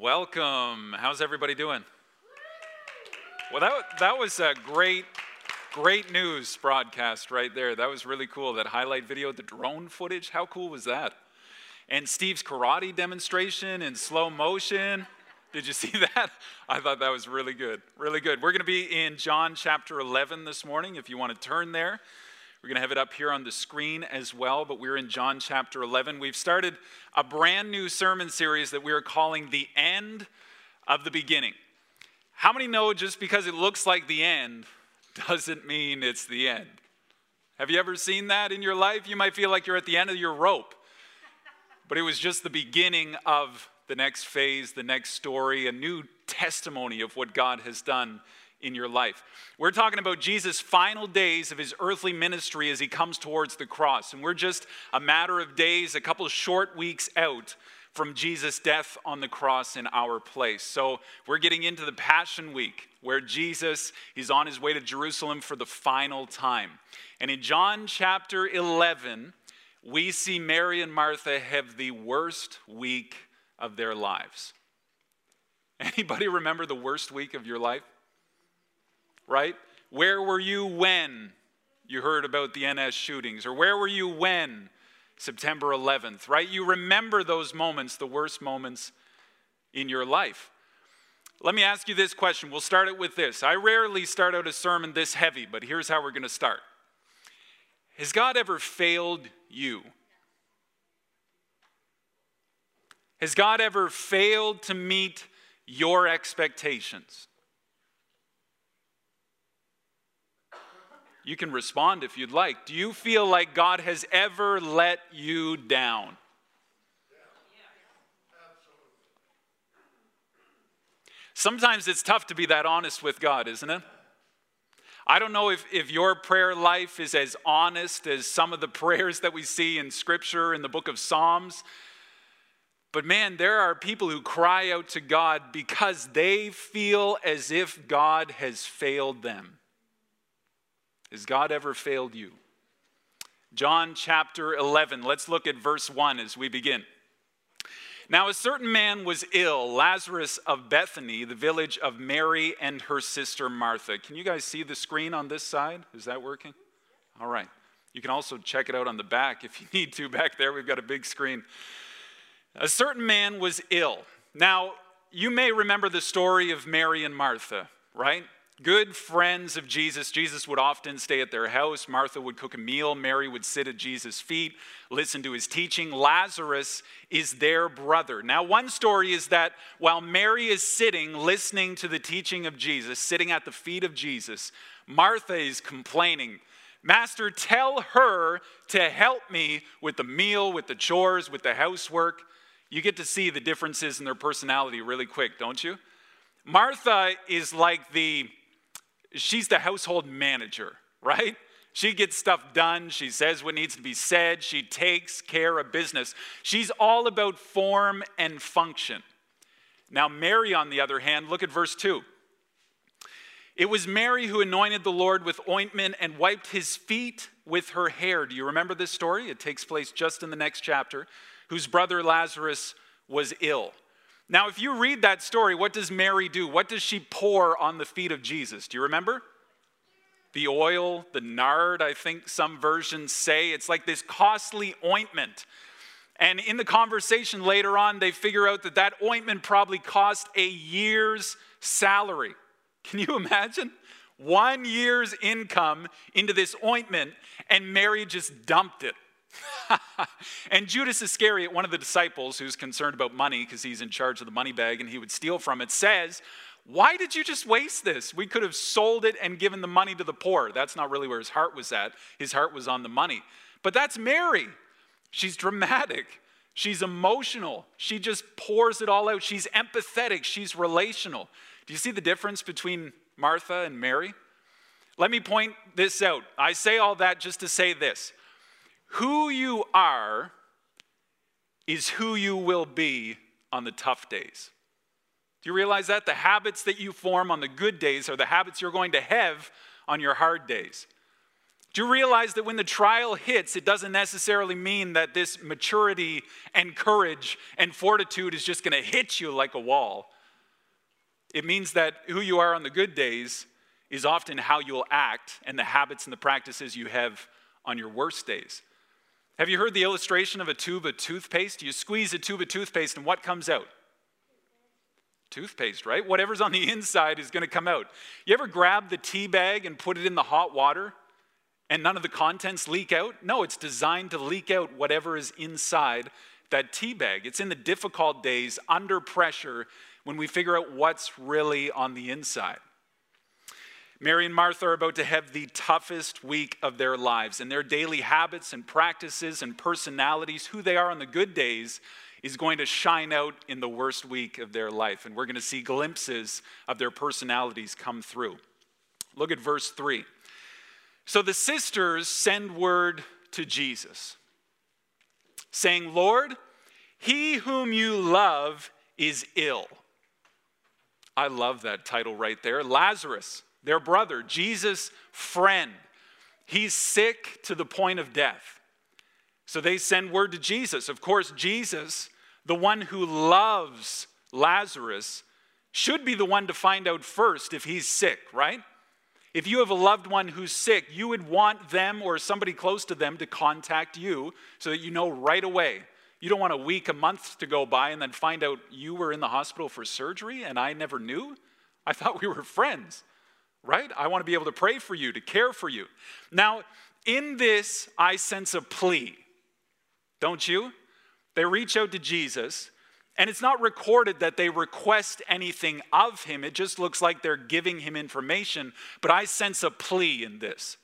Welcome. How's everybody doing? Well, that, that was a great, great news broadcast right there. That was really cool. That highlight video, the drone footage, how cool was that? And Steve's karate demonstration in slow motion. Did you see that? I thought that was really good. Really good. We're going to be in John chapter 11 this morning if you want to turn there. We're going to have it up here on the screen as well, but we're in John chapter 11. We've started a brand new sermon series that we are calling The End of the Beginning. How many know just because it looks like the end doesn't mean it's the end? Have you ever seen that in your life? You might feel like you're at the end of your rope, but it was just the beginning of the next phase, the next story, a new testimony of what God has done in your life. We're talking about Jesus' final days of his earthly ministry as he comes towards the cross. And we're just a matter of days, a couple short weeks out from Jesus' death on the cross in our place. So we're getting into the Passion Week where Jesus is on his way to Jerusalem for the final time. And in John chapter 11, we see Mary and Martha have the worst week of their lives. Anybody remember the worst week of your life? Right? Where were you when you heard about the NS shootings? Or where were you when September 11th, right? You remember those moments, the worst moments in your life. Let me ask you this question. We'll start it with this. I rarely start out a sermon this heavy, but here's how we're going to start. Has God ever failed you? Has God ever failed to meet your expectations? You can respond if you'd like. Do you feel like God has ever let you down? Sometimes it's tough to be that honest with God, isn't it? I don't know if, if your prayer life is as honest as some of the prayers that we see in Scripture in the book of Psalms. But man, there are people who cry out to God because they feel as if God has failed them. Has God ever failed you? John chapter 11. Let's look at verse 1 as we begin. Now, a certain man was ill, Lazarus of Bethany, the village of Mary and her sister Martha. Can you guys see the screen on this side? Is that working? All right. You can also check it out on the back if you need to. Back there, we've got a big screen. A certain man was ill. Now, you may remember the story of Mary and Martha, right? Good friends of Jesus. Jesus would often stay at their house. Martha would cook a meal. Mary would sit at Jesus' feet, listen to his teaching. Lazarus is their brother. Now, one story is that while Mary is sitting, listening to the teaching of Jesus, sitting at the feet of Jesus, Martha is complaining. Master, tell her to help me with the meal, with the chores, with the housework. You get to see the differences in their personality really quick, don't you? Martha is like the she's the household manager, right? She gets stuff done. She says what needs to be said. She takes care of business. She's all about form and function. Now, Mary, on the other hand, look at verse 2. It was Mary who anointed the Lord with ointment and wiped his feet with her hair. Do you remember this story? It takes place just in the next chapter, whose brother Lazarus was ill. Now, if you read that story, what does Mary do? What does she pour on the feet of Jesus? Do you remember? The oil, the nard, I think some versions say. It's like this costly ointment. And in the conversation later on, they figure out that that ointment probably cost a year's salary. Can you imagine? One year's income into this ointment, and Mary just dumped it. and Judas Iscariot, one of the disciples who's concerned about money because he's in charge of the money bag and he would steal from it, says, Why did you just waste this? We could have sold it and given the money to the poor. That's not really where his heart was at. His heart was on the money. But that's Mary. She's dramatic. She's emotional. She just pours it all out. She's empathetic. She's relational. Do you see the difference between Martha and Mary? Let me point this out. I say all that just to say this who you are is who you will be on the tough days. Do you realize that? The habits that you form on the good days are the habits you're going to have on your hard days. Do you realize that when the trial hits, it doesn't necessarily mean that this maturity and courage and fortitude is just going to hit you like a wall? It means that who you are on the good days is often how you'll act and the habits and the practices you have on your worst days. Have you heard the illustration of a tube of toothpaste? You squeeze a tube of toothpaste, and what comes out? Toothpaste, right? Whatever's on the inside is going to come out. You ever grab the tea bag and put it in the hot water? and none of the contents leak out? No, it's designed to leak out whatever is inside that tea bag. It's in the difficult days, under pressure, when we figure out what's really on the inside. Mary and Martha are about to have the toughest week of their lives, and their daily habits and practices and personalities, who they are on the good days, is going to shine out in the worst week of their life. And we're going to see glimpses of their personalities come through. Look at verse 3. So the sisters send word to Jesus, saying, Lord, he whom you love is ill. I love that title right there. Lazarus, their brother, Jesus' friend, he's sick to the point of death. So they send word to Jesus. Of course, Jesus, the one who loves Lazarus, should be the one to find out first if he's sick, right? If you have a loved one who's sick, you would want them or somebody close to them to contact you so that you know right away. You don't want a week, a month to go by and then find out you were in the hospital for surgery and I never knew. I thought we were friends, right? I want to be able to pray for you, to care for you. Now, in this, I sense a plea, don't you? They reach out to Jesus and it's not recorded that they request anything of him. It just looks like they're giving him information. But I sense a plea in this.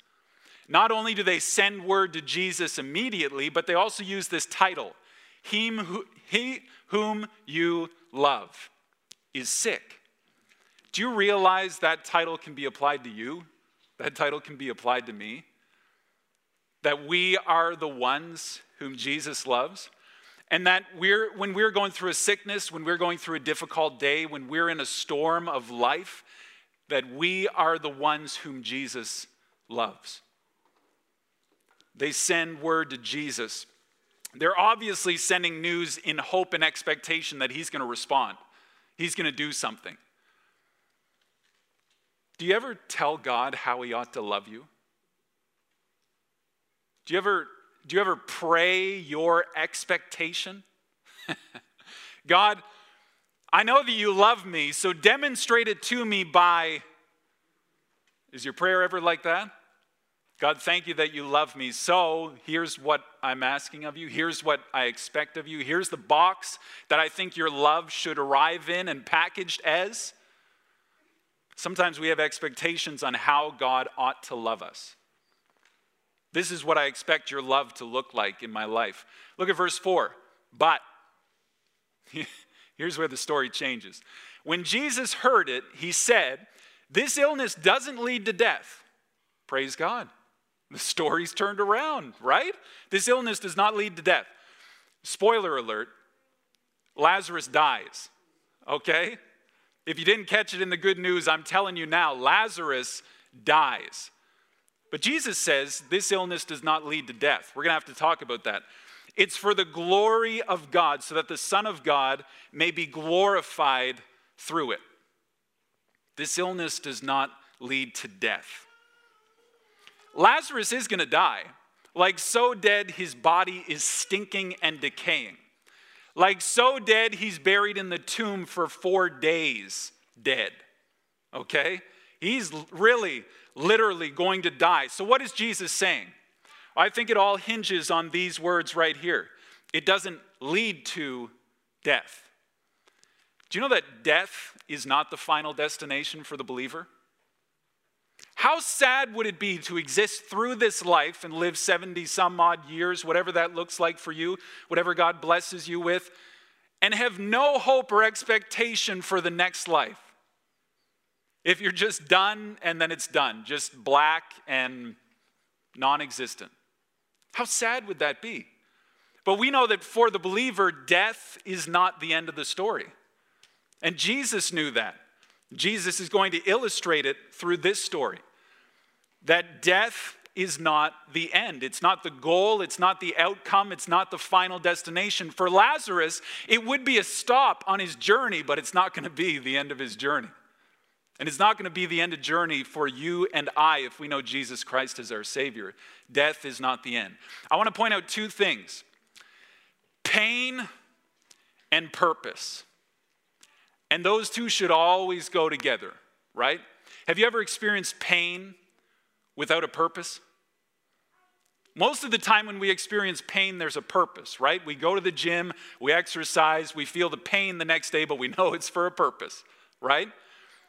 Not only do they send word to Jesus immediately, but they also use this title He whom you love is sick. Do you realize that title can be applied to you? That title can be applied to me? That we are the ones whom Jesus loves? And that we're, when we're going through a sickness, when we're going through a difficult day, when we're in a storm of life, that we are the ones whom Jesus loves. They send word to Jesus. They're obviously sending news in hope and expectation that he's going to respond, he's going to do something. Do you ever tell God how he ought to love you? Do you ever do you ever pray your expectation? God, I know that you love me, so demonstrate it to me by. Is your prayer ever like that? God, thank you that you love me. So here's what I'm asking of you. Here's what I expect of you. Here's the box that I think your love should arrive in and packaged as. Sometimes we have expectations on how God ought to love us. This is what I expect your love to look like in my life. Look at verse 4. But, here's where the story changes. When Jesus heard it, he said, This illness doesn't lead to death. Praise God. The story's turned around, right? This illness does not lead to death. Spoiler alert Lazarus dies, okay? If you didn't catch it in the good news, I'm telling you now, Lazarus dies. But Jesus says this illness does not lead to death. We're going to have to talk about that. It's for the glory of God, so that the Son of God may be glorified through it. This illness does not lead to death. Lazarus is going to die. Like so dead, his body is stinking and decaying. Like so dead, he's buried in the tomb for four days, dead. Okay? He's really literally going to die. So, what is Jesus saying? I think it all hinges on these words right here. It doesn't lead to death. Do you know that death is not the final destination for the believer? How sad would it be to exist through this life and live 70 some odd years, whatever that looks like for you, whatever God blesses you with, and have no hope or expectation for the next life? If you're just done and then it's done, just black and non existent. How sad would that be? But we know that for the believer, death is not the end of the story. And Jesus knew that. Jesus is going to illustrate it through this story that death is not the end. It's not the goal, it's not the outcome, it's not the final destination. For Lazarus, it would be a stop on his journey, but it's not going to be the end of his journey. And it's not going to be the end of journey for you and I if we know Jesus Christ as our Savior. Death is not the end. I want to point out two things pain and purpose. And those two should always go together, right? Have you ever experienced pain without a purpose? Most of the time, when we experience pain, there's a purpose, right? We go to the gym, we exercise, we feel the pain the next day, but we know it's for a purpose, right?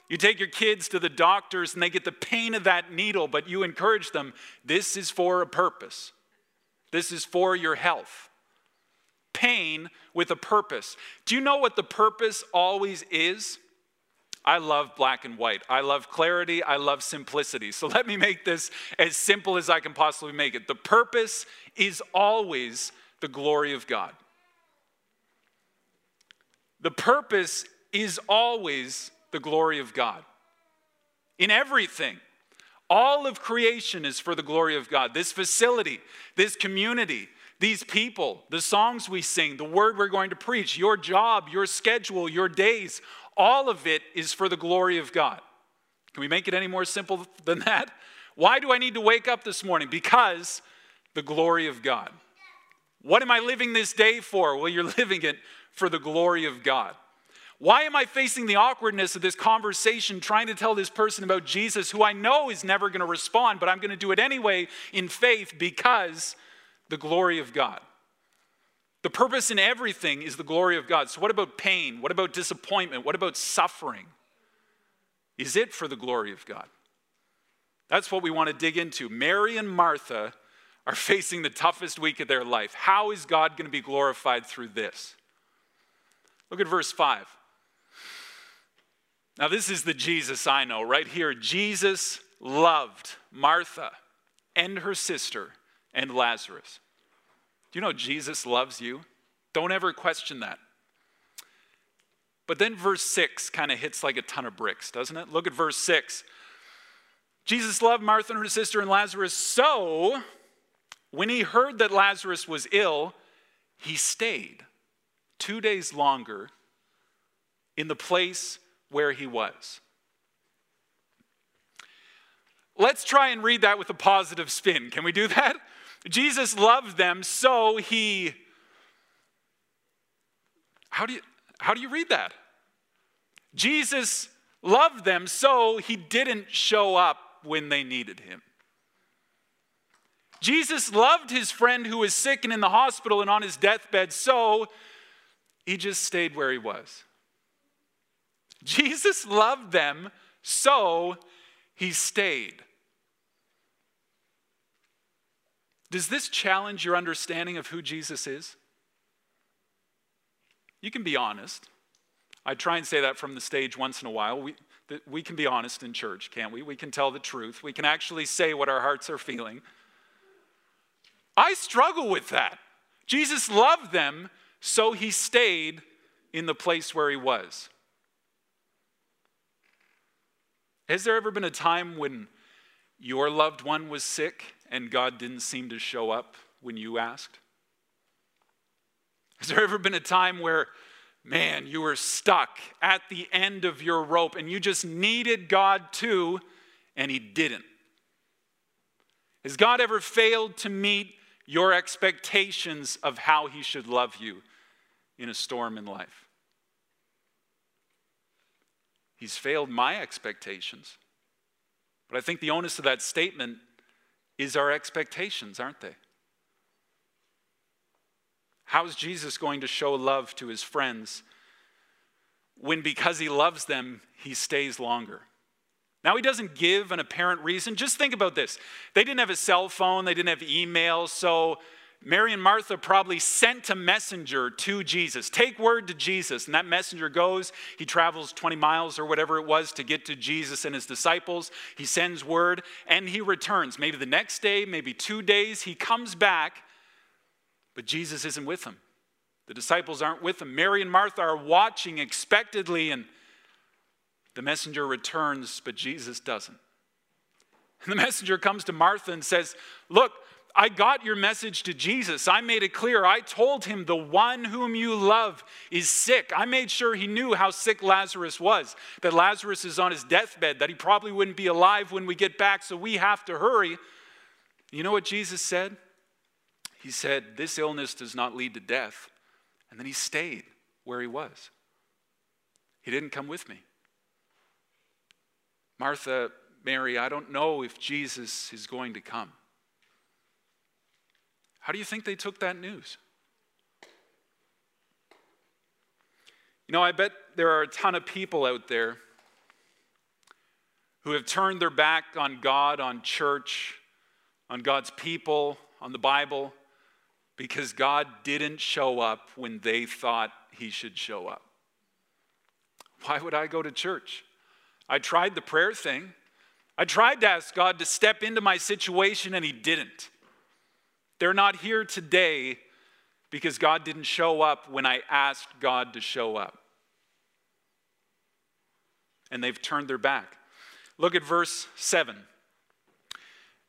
You take your kids to the doctors and they get the pain of that needle, but you encourage them this is for a purpose. This is for your health. Pain with a purpose. Do you know what the purpose always is? I love black and white. I love clarity. I love simplicity. So let me make this as simple as I can possibly make it. The purpose is always the glory of God. The purpose is always the glory of God. In everything, all of creation is for the glory of God. This facility, this community, these people, the songs we sing, the word we're going to preach, your job, your schedule, your days, all of it is for the glory of God. Can we make it any more simple than that? Why do I need to wake up this morning? Because the glory of God. What am I living this day for? Well, you're living it for the glory of God. Why am I facing the awkwardness of this conversation trying to tell this person about Jesus who I know is never going to respond, but I'm going to do it anyway in faith because the glory of God? The purpose in everything is the glory of God. So, what about pain? What about disappointment? What about suffering? Is it for the glory of God? That's what we want to dig into. Mary and Martha are facing the toughest week of their life. How is God going to be glorified through this? Look at verse 5. Now, this is the Jesus I know right here. Jesus loved Martha and her sister and Lazarus. Do you know Jesus loves you? Don't ever question that. But then verse 6 kind of hits like a ton of bricks, doesn't it? Look at verse 6. Jesus loved Martha and her sister and Lazarus, so when he heard that Lazarus was ill, he stayed two days longer in the place where he was. Let's try and read that with a positive spin. Can we do that? Jesus loved them, so he. How do you, how do you read that? Jesus loved them, so he didn't show up when they needed him. Jesus loved his friend who was sick and in the hospital and on his deathbed, so he just stayed where he was. Jesus loved them, so he stayed. Does this challenge your understanding of who Jesus is? You can be honest. I try and say that from the stage once in a while. We, we can be honest in church, can't we? We can tell the truth. We can actually say what our hearts are feeling. I struggle with that. Jesus loved them, so he stayed in the place where he was. Has there ever been a time when your loved one was sick and God didn't seem to show up when you asked? Has there ever been a time where, man, you were stuck at the end of your rope and you just needed God too, and He didn't? Has God ever failed to meet your expectations of how He should love you in a storm in life? He's failed my expectations. But I think the onus of that statement is our expectations, aren't they? How is Jesus going to show love to his friends when, because he loves them, he stays longer? Now, he doesn't give an apparent reason. Just think about this. They didn't have a cell phone, they didn't have email, so Mary and Martha probably sent a messenger to Jesus. Take word to Jesus. And that messenger goes, he travels 20 miles or whatever it was to get to Jesus and his disciples. He sends word and he returns. Maybe the next day, maybe two days, he comes back, but Jesus isn't with him. The disciples aren't with him. Mary and Martha are watching expectedly, and the messenger returns, but Jesus doesn't. And the messenger comes to Martha and says, Look, I got your message to Jesus. I made it clear. I told him the one whom you love is sick. I made sure he knew how sick Lazarus was, that Lazarus is on his deathbed, that he probably wouldn't be alive when we get back, so we have to hurry. You know what Jesus said? He said, This illness does not lead to death. And then he stayed where he was. He didn't come with me. Martha, Mary, I don't know if Jesus is going to come. How do you think they took that news? You know, I bet there are a ton of people out there who have turned their back on God, on church, on God's people, on the Bible, because God didn't show up when they thought he should show up. Why would I go to church? I tried the prayer thing. I tried to ask God to step into my situation, and he didn't. They're not here today because God didn't show up when I asked God to show up. And they've turned their back. Look at verse 7.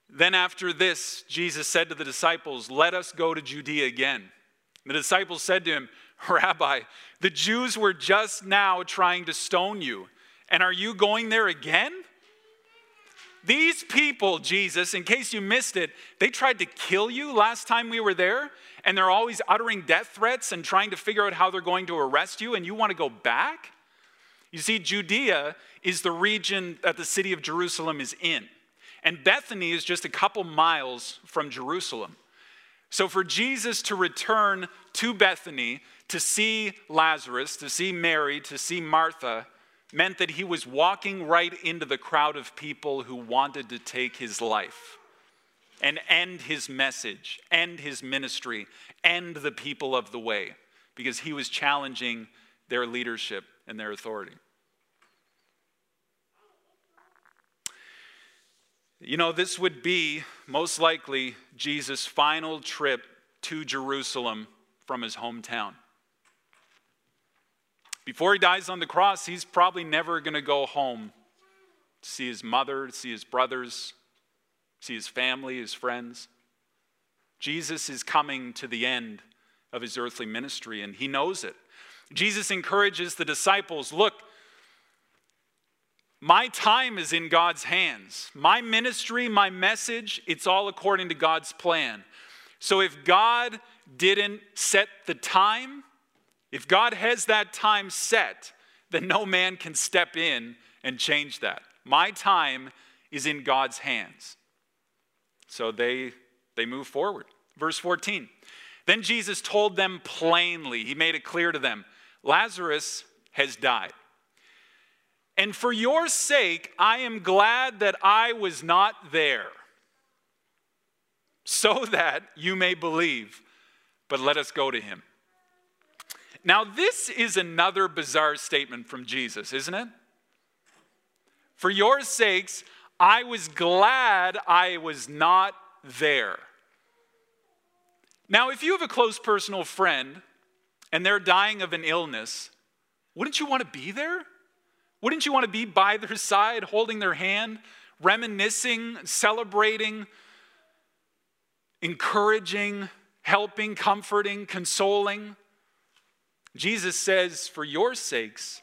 Then after this, Jesus said to the disciples, Let us go to Judea again. The disciples said to him, Rabbi, the Jews were just now trying to stone you, and are you going there again? These people, Jesus, in case you missed it, they tried to kill you last time we were there, and they're always uttering death threats and trying to figure out how they're going to arrest you, and you want to go back? You see, Judea is the region that the city of Jerusalem is in, and Bethany is just a couple miles from Jerusalem. So, for Jesus to return to Bethany to see Lazarus, to see Mary, to see Martha, meant that he was walking right into the crowd of people who wanted to take his life and end his message, end his ministry, end the people of the way, because he was challenging their leadership and their authority. You know, this would be most likely Jesus' final trip to Jerusalem from his hometown. Before he dies on the cross, he's probably never going to go home to see his mother, to see his brothers, see his family, his friends. Jesus is coming to the end of his earthly ministry, and he knows it. Jesus encourages the disciples look, my time is in God's hands. My ministry, my message, it's all according to God's plan. So if God didn't set the time, if God has that time set, then no man can step in and change that. My time is in God's hands. So they, they move forward. Verse 14. Then Jesus told them plainly, he made it clear to them Lazarus has died. And for your sake, I am glad that I was not there, so that you may believe. But let us go to him. Now, this is another bizarre statement from Jesus, isn't it? For your sakes, I was glad I was not there. Now, if you have a close personal friend and they're dying of an illness, wouldn't you want to be there? Wouldn't you want to be by their side, holding their hand, reminiscing, celebrating, encouraging, helping, comforting, consoling? Jesus says, For your sakes,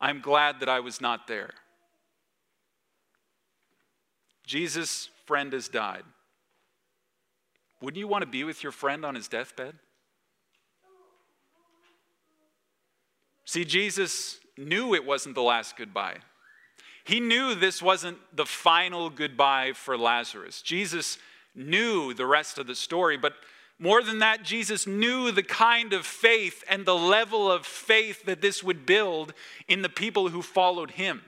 I'm glad that I was not there. Jesus' friend has died. Wouldn't you want to be with your friend on his deathbed? See, Jesus knew it wasn't the last goodbye. He knew this wasn't the final goodbye for Lazarus. Jesus knew the rest of the story, but more than that, Jesus knew the kind of faith and the level of faith that this would build in the people who followed him.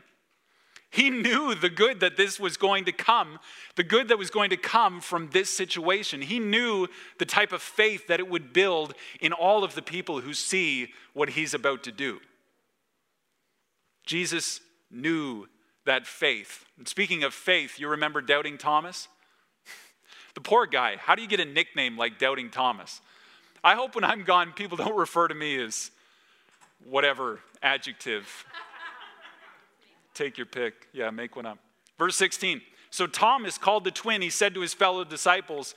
He knew the good that this was going to come, the good that was going to come from this situation. He knew the type of faith that it would build in all of the people who see what he's about to do. Jesus knew that faith. And speaking of faith, you remember doubting Thomas? The poor guy. How do you get a nickname like Doubting Thomas? I hope when I'm gone, people don't refer to me as whatever adjective. Take your pick. Yeah, make one up. Verse 16. So Thomas called the twin. He said to his fellow disciples,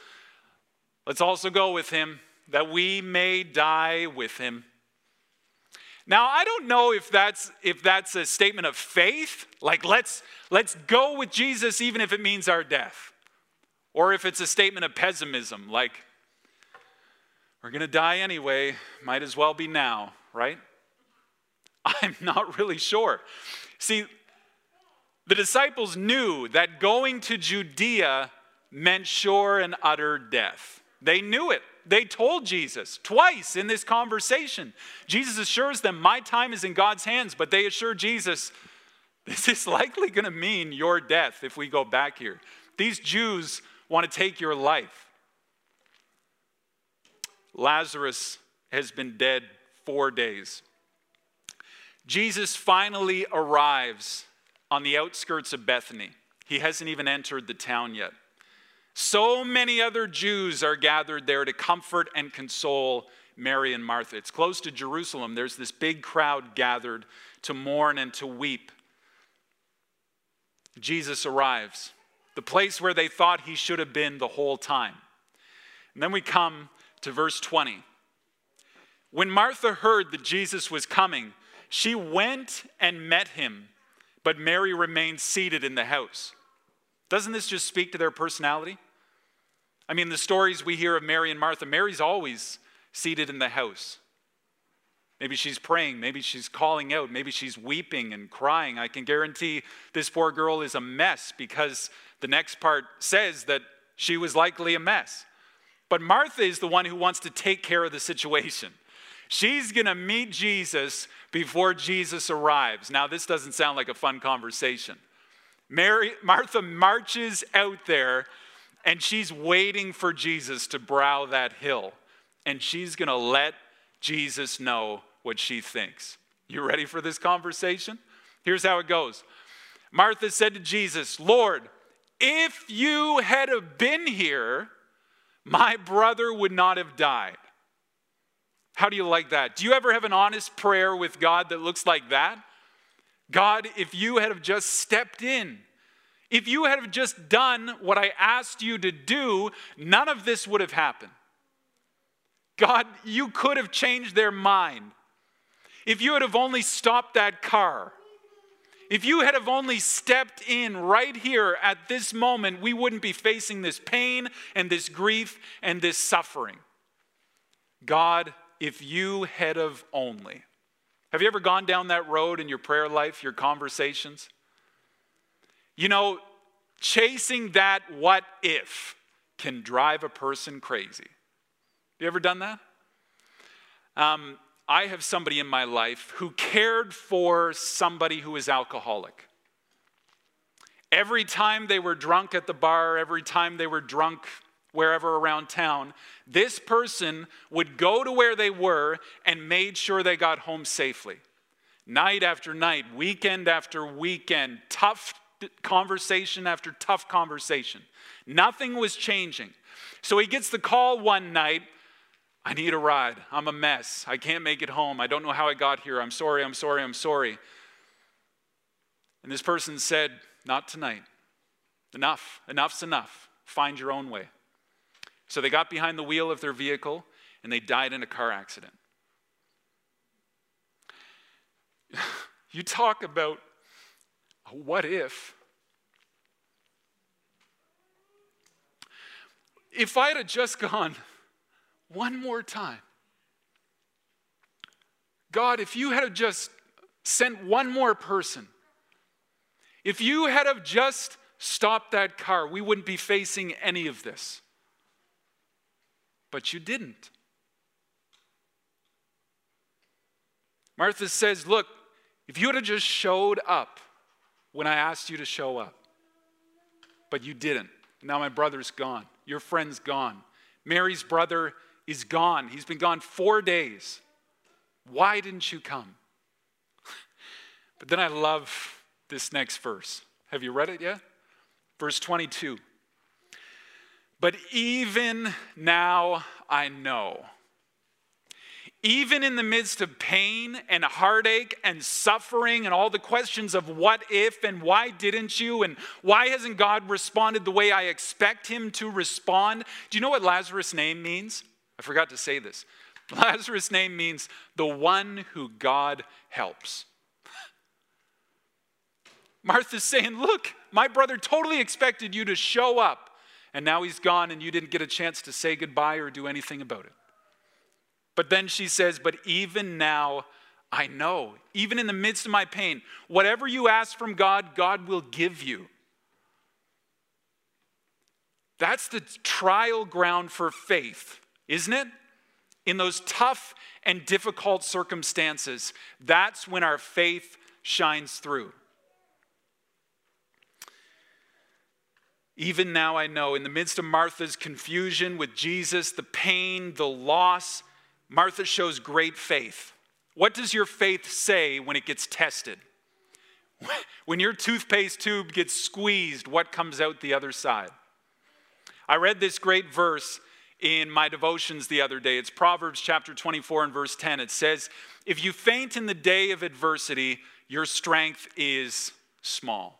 Let's also go with him, that we may die with him. Now, I don't know if that's, if that's a statement of faith, like let's, let's go with Jesus even if it means our death, or if it's a statement of pessimism, like we're going to die anyway, might as well be now, right? I'm not really sure. See, the disciples knew that going to Judea meant sure and utter death. They knew it. They told Jesus twice in this conversation. Jesus assures them, My time is in God's hands, but they assure Jesus, This is likely going to mean your death if we go back here. These Jews want to take your life. Lazarus has been dead four days. Jesus finally arrives on the outskirts of Bethany. He hasn't even entered the town yet. So many other Jews are gathered there to comfort and console Mary and Martha. It's close to Jerusalem. There's this big crowd gathered to mourn and to weep. Jesus arrives, the place where they thought he should have been the whole time. And then we come to verse 20. When Martha heard that Jesus was coming, she went and met him, but Mary remained seated in the house. Doesn't this just speak to their personality? I mean, the stories we hear of Mary and Martha, Mary's always seated in the house. Maybe she's praying, maybe she's calling out, maybe she's weeping and crying. I can guarantee this poor girl is a mess because the next part says that she was likely a mess. But Martha is the one who wants to take care of the situation. She's going to meet Jesus before Jesus arrives. Now, this doesn't sound like a fun conversation. Mary, Martha marches out there and she's waiting for Jesus to brow that hill. And she's going to let Jesus know what she thinks. You ready for this conversation? Here's how it goes Martha said to Jesus, Lord, if you had have been here, my brother would not have died. How do you like that? Do you ever have an honest prayer with God that looks like that? God, if you had have just stepped in, if you had have just done what I asked you to do, none of this would have happened. God, you could have changed their mind. If you had have only stopped that car, if you had have only stepped in right here at this moment, we wouldn't be facing this pain and this grief and this suffering. God, if you had of only. Have you ever gone down that road in your prayer life, your conversations? You know, chasing that what if can drive a person crazy. You ever done that? Um, I have somebody in my life who cared for somebody who is alcoholic. Every time they were drunk at the bar, every time they were drunk wherever around town, this person would go to where they were and made sure they got home safely. Night after night, weekend after weekend, tough conversation after tough conversation. Nothing was changing. So he gets the call one night I need a ride. I'm a mess. I can't make it home. I don't know how I got here. I'm sorry, I'm sorry, I'm sorry. And this person said, Not tonight. Enough. Enough's enough. Find your own way. So they got behind the wheel of their vehicle and they died in a car accident. you talk about what if? If I'd have just gone one more time, God, if you had just sent one more person, if you had have just stopped that car, we wouldn't be facing any of this. But you didn't. Martha says, Look, if you would have just showed up, when I asked you to show up. But you didn't. Now my brother's gone. Your friend's gone. Mary's brother is gone. He's been gone four days. Why didn't you come? But then I love this next verse. Have you read it yet? Verse 22. But even now I know. even in the midst of pain and heartache and suffering and all the questions of what if and why didn't you and why hasn't God responded the way I expect him to respond? Do you know what Lazarus' name means? I forgot to say this. Lazarus' name means the one who God helps. Martha's saying, Look, my brother totally expected you to show up, and now he's gone, and you didn't get a chance to say goodbye or do anything about it. But then she says, But even now, I know, even in the midst of my pain, whatever you ask from God, God will give you. That's the trial ground for faith, isn't it? In those tough and difficult circumstances, that's when our faith shines through. Even now, I know, in the midst of Martha's confusion with Jesus, the pain, the loss, Martha shows great faith. What does your faith say when it gets tested? When your toothpaste tube gets squeezed, what comes out the other side? I read this great verse in my devotions the other day. It's Proverbs chapter 24 and verse 10. It says, If you faint in the day of adversity, your strength is small.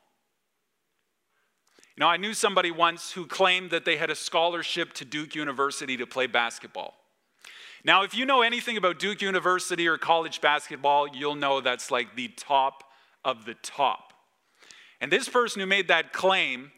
You know, I knew somebody once who claimed that they had a scholarship to Duke University to play basketball. Now, if you know anything about Duke University or college basketball, you'll know that's like the top of the top. And this person who made that claim,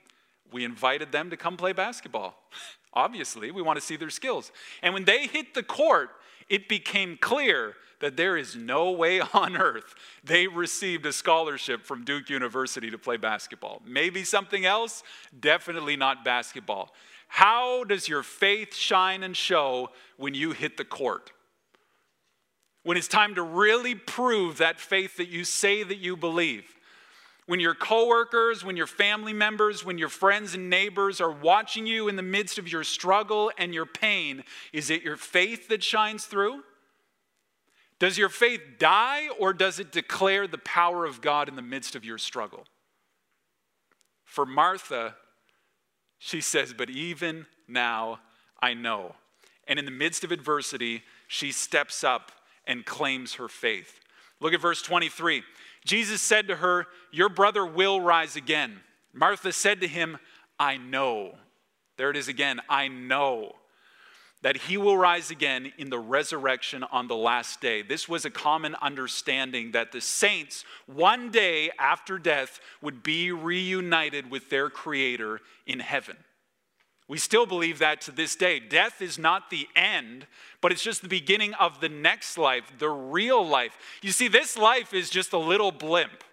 we invited them to come play basketball. Obviously, we want to see their skills. And when they hit the court, it became clear that there is no way on earth they received a scholarship from Duke University to play basketball. Maybe something else, definitely not basketball. How does your faith shine and show when you hit the court? When it's time to really prove that faith that you say that you believe. When your coworkers, when your family members, when your friends and neighbors are watching you in the midst of your struggle and your pain, is it your faith that shines through? Does your faith die or does it declare the power of God in the midst of your struggle? For Martha, she says, But even now I know. And in the midst of adversity, she steps up and claims her faith. Look at verse 23. Jesus said to her, Your brother will rise again. Martha said to him, I know. There it is again. I know that he will rise again in the resurrection on the last day. This was a common understanding that the saints, one day after death, would be reunited with their Creator in heaven. We still believe that to this day. Death is not the end, but it's just the beginning of the next life, the real life. You see, this life is just a little blimp.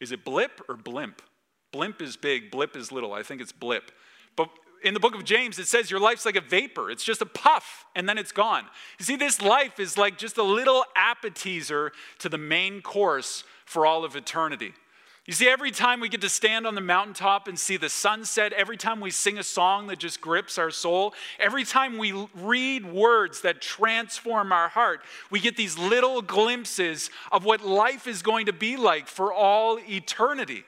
Is it blip or blimp? Blimp is big, blip is little. I think it's blip. But in the book of James, it says your life's like a vapor. It's just a puff and then it's gone. You see, this life is like just a little appetizer to the main course for all of eternity. You see, every time we get to stand on the mountaintop and see the sunset, every time we sing a song that just grips our soul, every time we read words that transform our heart, we get these little glimpses of what life is going to be like for all eternity.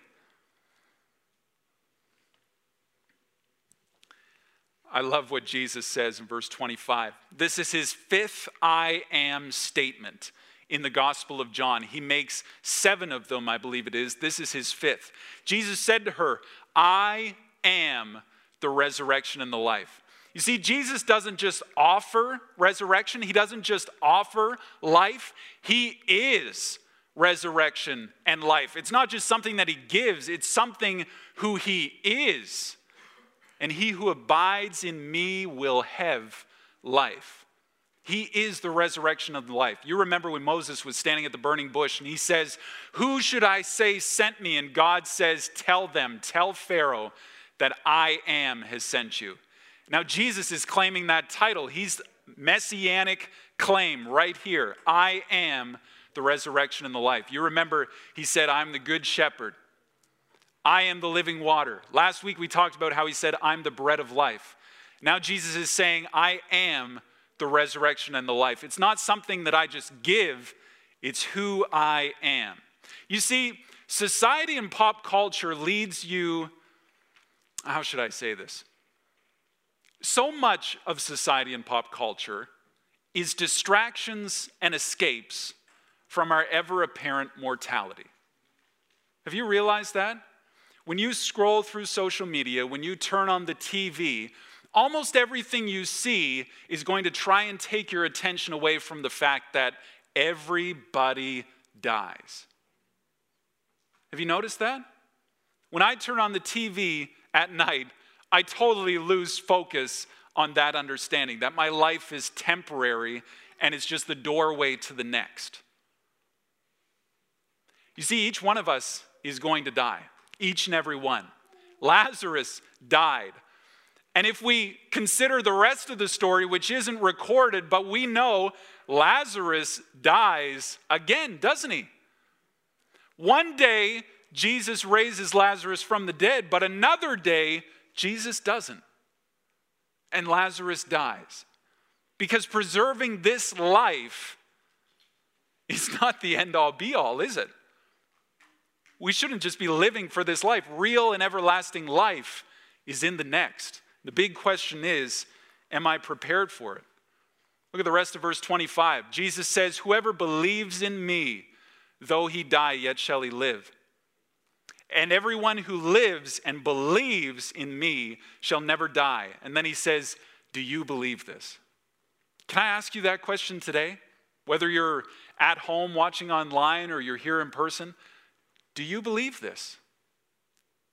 I love what Jesus says in verse 25. This is his fifth I am statement in the Gospel of John. He makes seven of them, I believe it is. This is his fifth. Jesus said to her, I am the resurrection and the life. You see, Jesus doesn't just offer resurrection, he doesn't just offer life, he is resurrection and life. It's not just something that he gives, it's something who he is and he who abides in me will have life. He is the resurrection of the life. You remember when Moses was standing at the burning bush and he says, Who should I say sent me? And God says, Tell them, tell Pharaoh that I am has sent you. Now, Jesus is claiming that title. He's messianic claim right here I am the resurrection and the life. You remember he said, I'm the good shepherd. I am the living water. Last week we talked about how he said, I'm the bread of life. Now Jesus is saying, I am the resurrection and the life. It's not something that I just give, it's who I am. You see, society and pop culture leads you, how should I say this? So much of society and pop culture is distractions and escapes from our ever apparent mortality. Have you realized that? When you scroll through social media, when you turn on the TV, almost everything you see is going to try and take your attention away from the fact that everybody dies. Have you noticed that? When I turn on the TV at night, I totally lose focus on that understanding that my life is temporary and it's just the doorway to the next. You see, each one of us is going to die, each and every one. Lazarus died. And if we consider the rest of the story, which isn't recorded, but we know Lazarus dies again, doesn't he? One day, Jesus raises Lazarus from the dead, but another day, Jesus doesn't. And Lazarus dies. Because preserving this life is not the end all be all, is it? We shouldn't just be living for this life. Real and everlasting life is in the next. The big question is Am I prepared for it? Look at the rest of verse 25. Jesus says, Whoever believes in me, though he die, yet shall he live. And everyone who lives and believes in me shall never die. And then he says, Do you believe this? Can I ask you that question today? Whether you're at home watching online or you're here in person, do you believe this?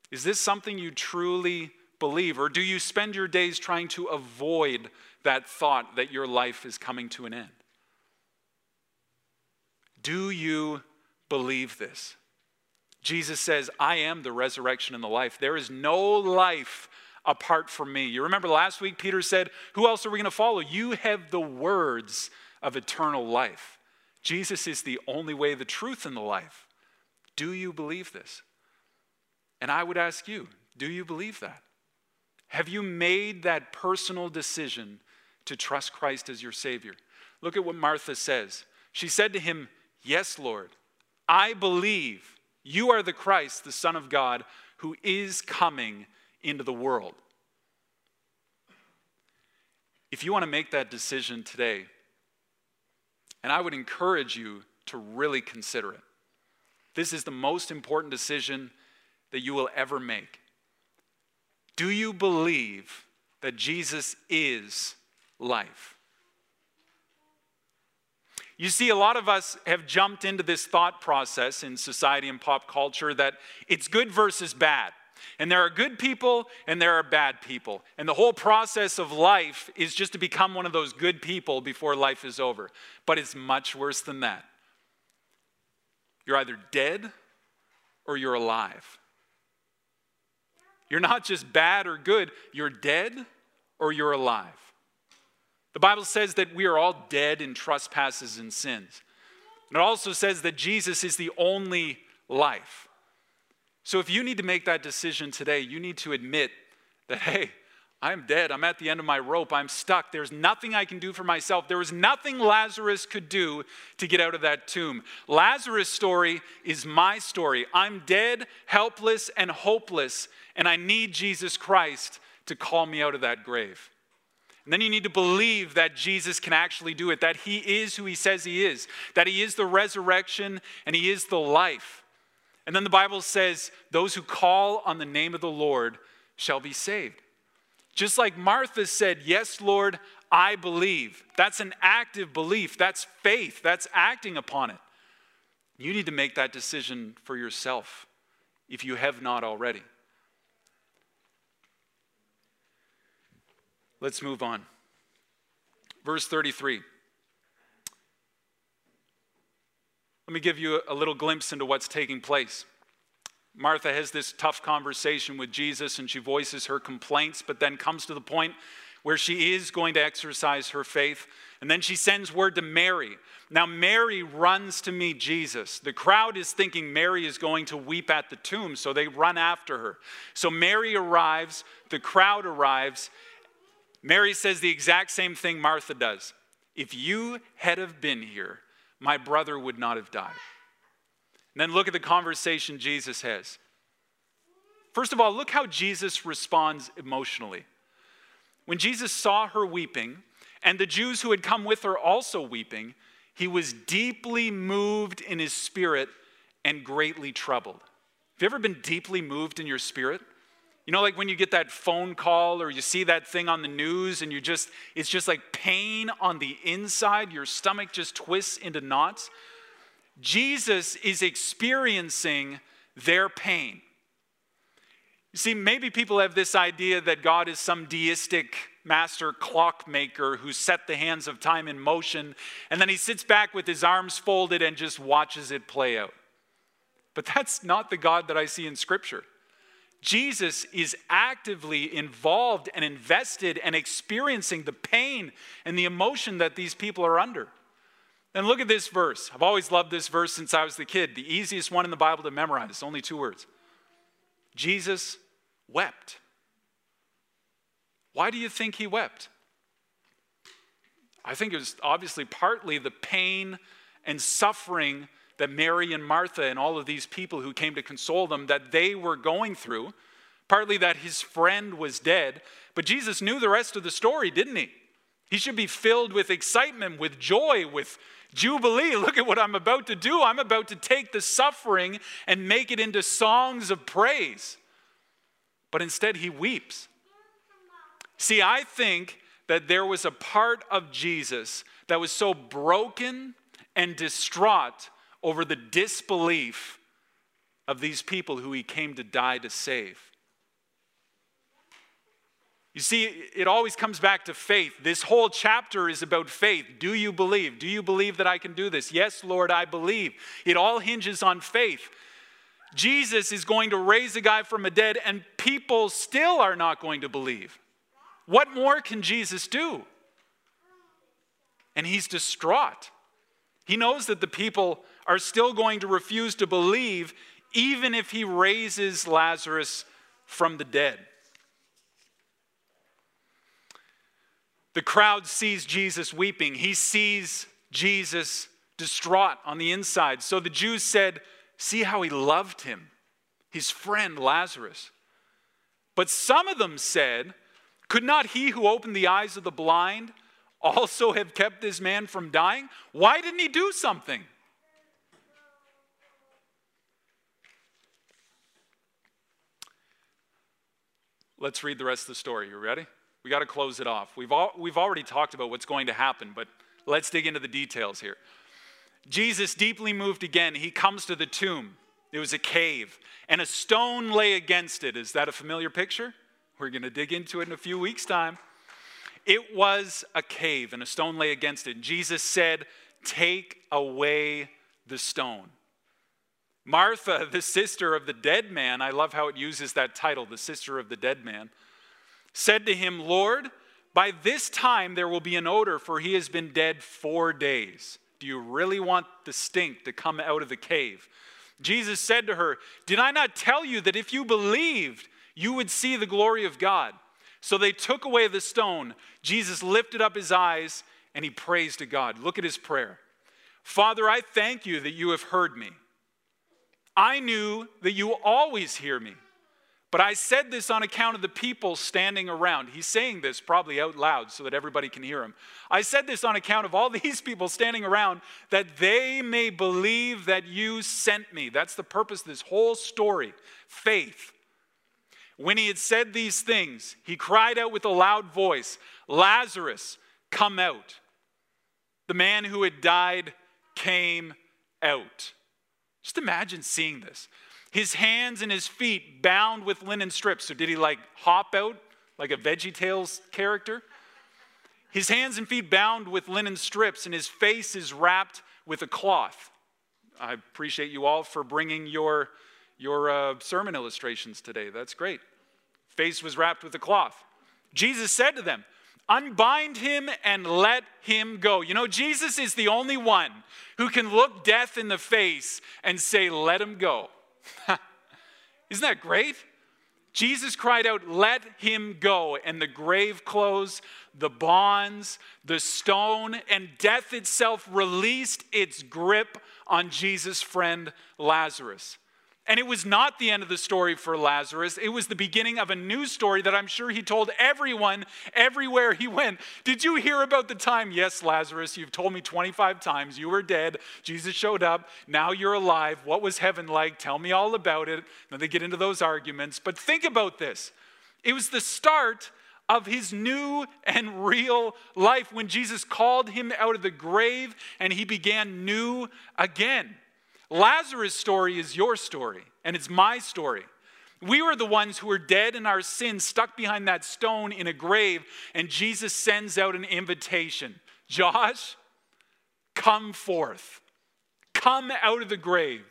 Is this something you truly believe? Or do you spend your days trying to avoid that thought that your life is coming to an end? Do you believe this? Jesus says, I am the resurrection and the life. There is no life apart from me. You remember last week, Peter said, Who else are we going to follow? You have the words of eternal life. Jesus is the only way, the truth, and the life. Do you believe this? And I would ask you, do you believe that? Have you made that personal decision to trust Christ as your Savior? Look at what Martha says. She said to him, Yes, Lord, I believe you are the Christ, the Son of God, who is coming into the world. If you want to make that decision today, and I would encourage you to really consider it, this is the most important decision that you will ever make. Do you believe that Jesus is life? You see, a lot of us have jumped into this thought process in society and pop culture that it's good versus bad. And there are good people and there are bad people. And the whole process of life is just to become one of those good people before life is over. But it's much worse than that. You're either dead or you're alive. You're not just bad or good, you're dead or you're alive. The Bible says that we are all dead in trespasses and sins. And it also says that Jesus is the only life. So if you need to make that decision today, you need to admit that, hey, I'm dead. I'm at the end of my rope. I'm stuck. There's nothing I can do for myself. There was nothing Lazarus could do to get out of that tomb. Lazarus' story is my story. I'm dead, helpless, and hopeless, and I need Jesus Christ to call me out of that grave. And then you need to believe that Jesus can actually do it, that he is who he says he is, that he is the resurrection and he is the life. And then the Bible says, those who call on the name of the Lord shall be saved. Just like Martha said, Yes, Lord, I believe. That's an active belief. That's faith. That's acting upon it. You need to make that decision for yourself if you have not already. Let's move on. Verse 33. Let me give you a little glimpse into what's taking place. Martha has this tough conversation with Jesus and she voices her complaints, but then comes to the point where she is going to exercise her faith. And then she sends word to Mary. Now, Mary runs to meet Jesus. The crowd is thinking Mary is going to weep at the tomb, so they run after her. So Mary arrives, the crowd arrives, Mary says the exact same thing Martha does. If you had have been here, my brother would not have died. And then look at the conversation Jesus has. First of all, look how Jesus responds emotionally. When Jesus saw her weeping and the Jews who had come with her also weeping, he was deeply moved in his spirit and greatly troubled. Have you ever been deeply moved in your spirit? You know, like when you get that phone call or you see that thing on the news and you just, it's just like pain on the inside, your stomach just twists into knots. Jesus is experiencing their pain. You see, maybe people have this idea that God is some deistic master clockmaker who set the hands of time in motion, and then he sits back with his arms folded and just watches it play out. But that's not the God that I see in Scripture. Jesus is actively involved and invested and experiencing the pain and the emotion that these people are under. And look at this verse. I've always loved this verse since I was the kid. The easiest one in the Bible to memorize, It's only two words. Jesus wept. Why do you think he wept? I think it was obviously partly the pain and suffering that Mary and Martha and all of these people who came to console them that they were going through, partly that his friend was dead, but Jesus knew the rest of the story, didn't he? He should be filled with excitement, with joy, with jubilee. Look at what I'm about to do. I'm about to take the suffering and make it into songs of praise. But instead, he weeps. See, I think that there was a part of Jesus that was so broken and distraught over the disbelief of these people who he came to die to save. You see, it always comes back to faith. This whole chapter is about faith. Do you believe? Do you believe that I can do this? Yes, Lord, I believe. It all hinges on faith. Jesus is going to raise a guy from a dead, and people still are not going to believe. What more can Jesus do? And he's distraught. He knows that the people are still going to refuse to believe, even if he raises Lazarus from the dead. The crowd sees Jesus weeping. He sees Jesus distraught on the inside. So the Jews said, See how he loved him, his friend Lazarus. But some of them said, Could not he who opened the eyes of the blind also have kept this man from dying? Why didn't he do something? Let's read the rest of the story. You ready? We got to close it off. We've, all, we've already talked about what's going to happen, but let's dig into the details here. Jesus, deeply moved again, he comes to the tomb. It was a cave, and a stone lay against it. Is that a familiar picture? We're going to dig into it in a few weeks' time. It was a cave, and a stone lay against it. Jesus said, Take away the stone. Martha, the sister of the dead man, I love how it uses that title, the sister of the dead man said to him, Lord, by this time there will be an odor, for he has been dead four days. Do you really want the stink to come out of the cave? Jesus said to her, Did I not tell you that if you believed, you would see the glory of God? So they took away the stone. Jesus lifted up his eyes and he praised to God. Look at his prayer Father, I thank you that you have heard me. I knew that you always hear me. But I said this on account of the people standing around. He's saying this probably out loud so that everybody can hear him. I said this on account of all these people standing around that they may believe that you sent me. That's the purpose of this whole story faith. When he had said these things, he cried out with a loud voice Lazarus, come out. The man who had died came out. Just imagine seeing this his hands and his feet bound with linen strips. So, did he like hop out like a Veggie Tales character? His hands and feet bound with linen strips, and his face is wrapped with a cloth. I appreciate you all for bringing your, your uh, sermon illustrations today. That's great. Face was wrapped with a cloth. Jesus said to them, Unbind him and let him go. You know, Jesus is the only one who can look death in the face and say, Let him go. Isn't that great? Jesus cried out, Let him go. And the grave clothes, the bonds, the stone, and death itself released its grip on Jesus' friend Lazarus. And it was not the end of the story for Lazarus. It was the beginning of a new story that I'm sure he told everyone everywhere he went. Did you hear about the time? Yes, Lazarus, you've told me 25 times you were dead. Jesus showed up. Now you're alive. What was heaven like? Tell me all about it. Then they get into those arguments. But think about this it was the start of his new and real life when Jesus called him out of the grave and he began new again. Lazarus' story is your story, and it's my story. We were the ones who were dead in our sins, stuck behind that stone in a grave, and Jesus sends out an invitation Josh, come forth. Come out of the grave.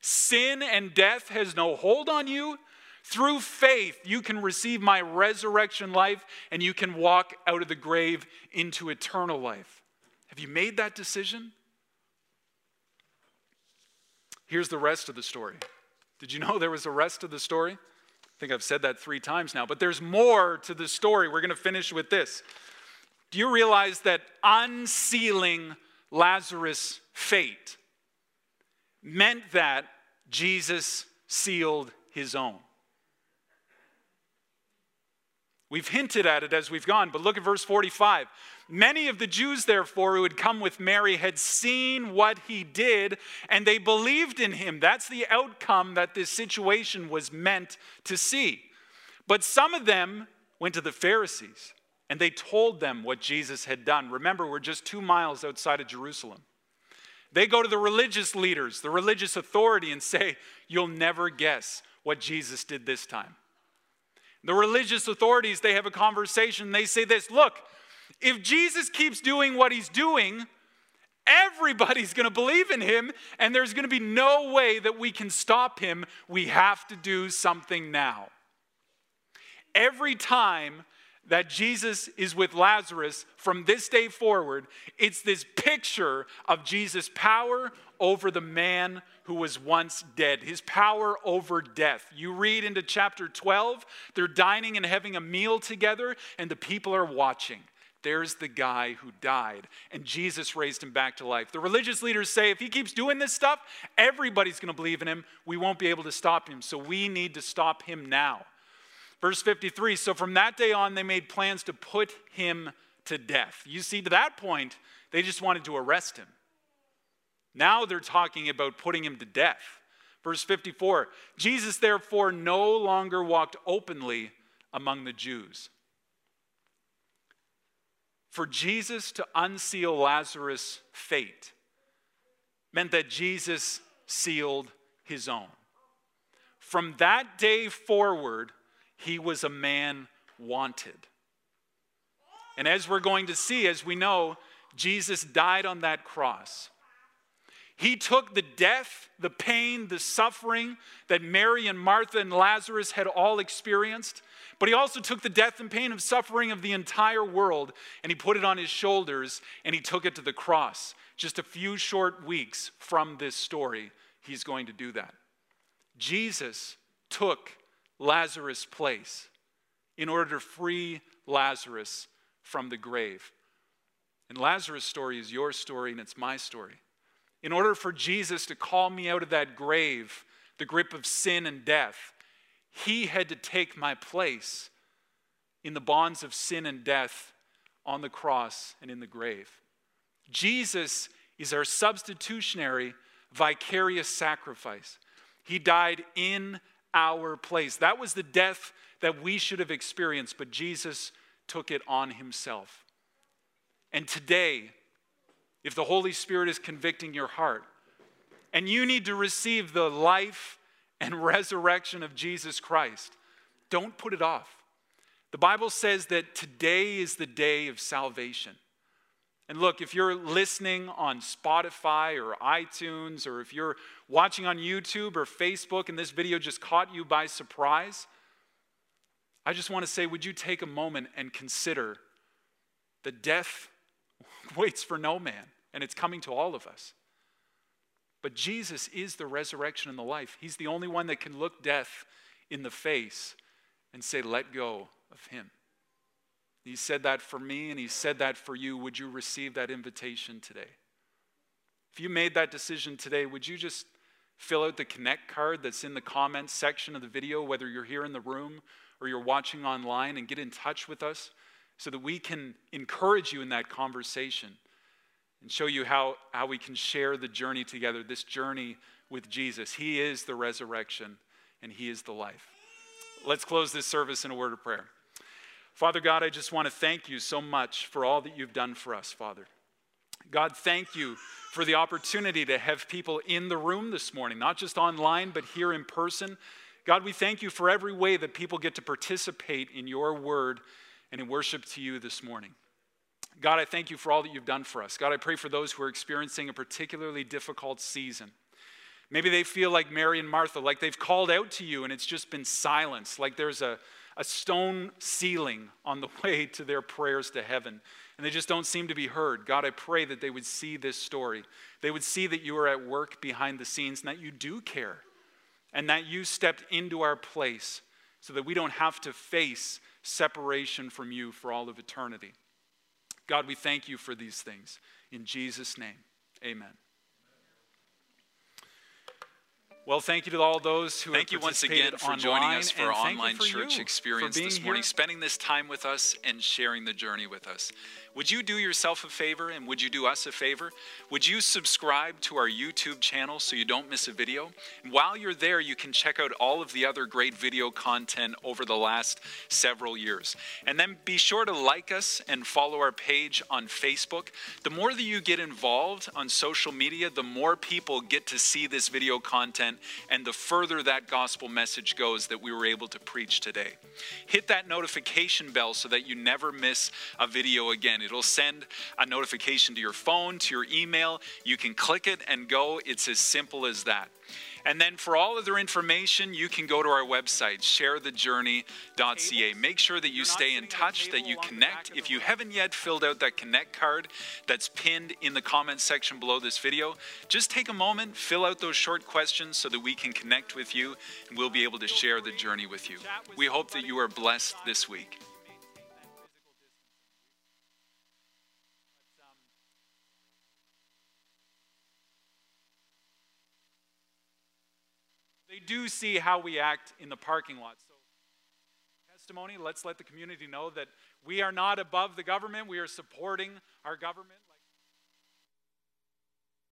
Sin and death has no hold on you. Through faith, you can receive my resurrection life and you can walk out of the grave into eternal life. Have you made that decision? Here's the rest of the story. Did you know there was a rest of the story? I think I've said that three times now, but there's more to the story. We're going to finish with this. Do you realize that unsealing Lazarus' fate meant that Jesus sealed his own? We've hinted at it as we've gone, but look at verse 45. Many of the Jews, therefore, who had come with Mary had seen what he did, and they believed in him. That's the outcome that this situation was meant to see. But some of them went to the Pharisees, and they told them what Jesus had done. Remember, we're just two miles outside of Jerusalem. They go to the religious leaders, the religious authority, and say, You'll never guess what Jesus did this time. The religious authorities, they have a conversation. They say this Look, if Jesus keeps doing what he's doing, everybody's going to believe in him, and there's going to be no way that we can stop him. We have to do something now. Every time that Jesus is with Lazarus from this day forward, it's this picture of Jesus' power over the man who was once dead, his power over death. You read into chapter 12, they're dining and having a meal together, and the people are watching. There's the guy who died, and Jesus raised him back to life. The religious leaders say if he keeps doing this stuff, everybody's going to believe in him. We won't be able to stop him, so we need to stop him now. Verse 53 So from that day on, they made plans to put him to death. You see, to that point, they just wanted to arrest him. Now they're talking about putting him to death. Verse 54 Jesus therefore no longer walked openly among the Jews. For Jesus to unseal Lazarus' fate meant that Jesus sealed his own. From that day forward, he was a man wanted. And as we're going to see, as we know, Jesus died on that cross. He took the death, the pain, the suffering that Mary and Martha and Lazarus had all experienced, but he also took the death and pain of suffering of the entire world and he put it on his shoulders and he took it to the cross. Just a few short weeks from this story, he's going to do that. Jesus took Lazarus' place in order to free Lazarus from the grave. And Lazarus' story is your story and it's my story. In order for Jesus to call me out of that grave, the grip of sin and death, he had to take my place in the bonds of sin and death on the cross and in the grave. Jesus is our substitutionary, vicarious sacrifice. He died in our place. That was the death that we should have experienced, but Jesus took it on himself. And today, if the Holy Spirit is convicting your heart, and you need to receive the life and resurrection of Jesus Christ, don't put it off. The Bible says that today is the day of salvation. And look, if you're listening on Spotify or iTunes, or if you're watching on YouTube or Facebook and this video just caught you by surprise, I just want to say, would you take a moment and consider the death waits for no man and it's coming to all of us. But Jesus is the resurrection and the life. He's the only one that can look death in the face and say, Let go of him. He said that for me and he said that for you. Would you receive that invitation today? If you made that decision today, would you just fill out the Connect card that's in the comments section of the video, whether you're here in the room or you're watching online, and get in touch with us so that we can encourage you in that conversation and show you how, how we can share the journey together, this journey with Jesus. He is the resurrection and He is the life. Let's close this service in a word of prayer. Father God, I just want to thank you so much for all that you've done for us, Father. God, thank you for the opportunity to have people in the room this morning, not just online, but here in person. God, we thank you for every way that people get to participate in your word and in worship to you this morning. God, I thank you for all that you've done for us. God, I pray for those who are experiencing a particularly difficult season. Maybe they feel like Mary and Martha, like they've called out to you and it's just been silence, like there's a, a stone ceiling on the way to their prayers to heaven, and they just don't seem to be heard. God, I pray that they would see this story. They would see that you are at work behind the scenes and that you do care, and that you stepped into our place so that we don't have to face separation from you for all of eternity. God, we thank you for these things. In Jesus' name, amen. Well, thank you to all those who thank you once again for joining us for our online church experience this morning, here. spending this time with us and sharing the journey with us. Would you do yourself a favor and would you do us a favor? Would you subscribe to our YouTube channel so you don't miss a video? And while you're there, you can check out all of the other great video content over the last several years. And then be sure to like us and follow our page on Facebook. The more that you get involved on social media, the more people get to see this video content and the further that gospel message goes that we were able to preach today. Hit that notification bell so that you never miss a video again. It'll send a notification to your phone, to your email. You can click it and go. It's as simple as that. And then for all other information, you can go to our website, sharethejourney.ca. Make sure that you stay in touch, that you connect. If you haven't yet filled out that connect card that's pinned in the comments section below this video, just take a moment, fill out those short questions so that we can connect with you and we'll be able to share the journey with you. We hope that you are blessed this week. They do see how we act in the parking lot. So, testimony, let's let the community know that we are not above the government. We are supporting our government.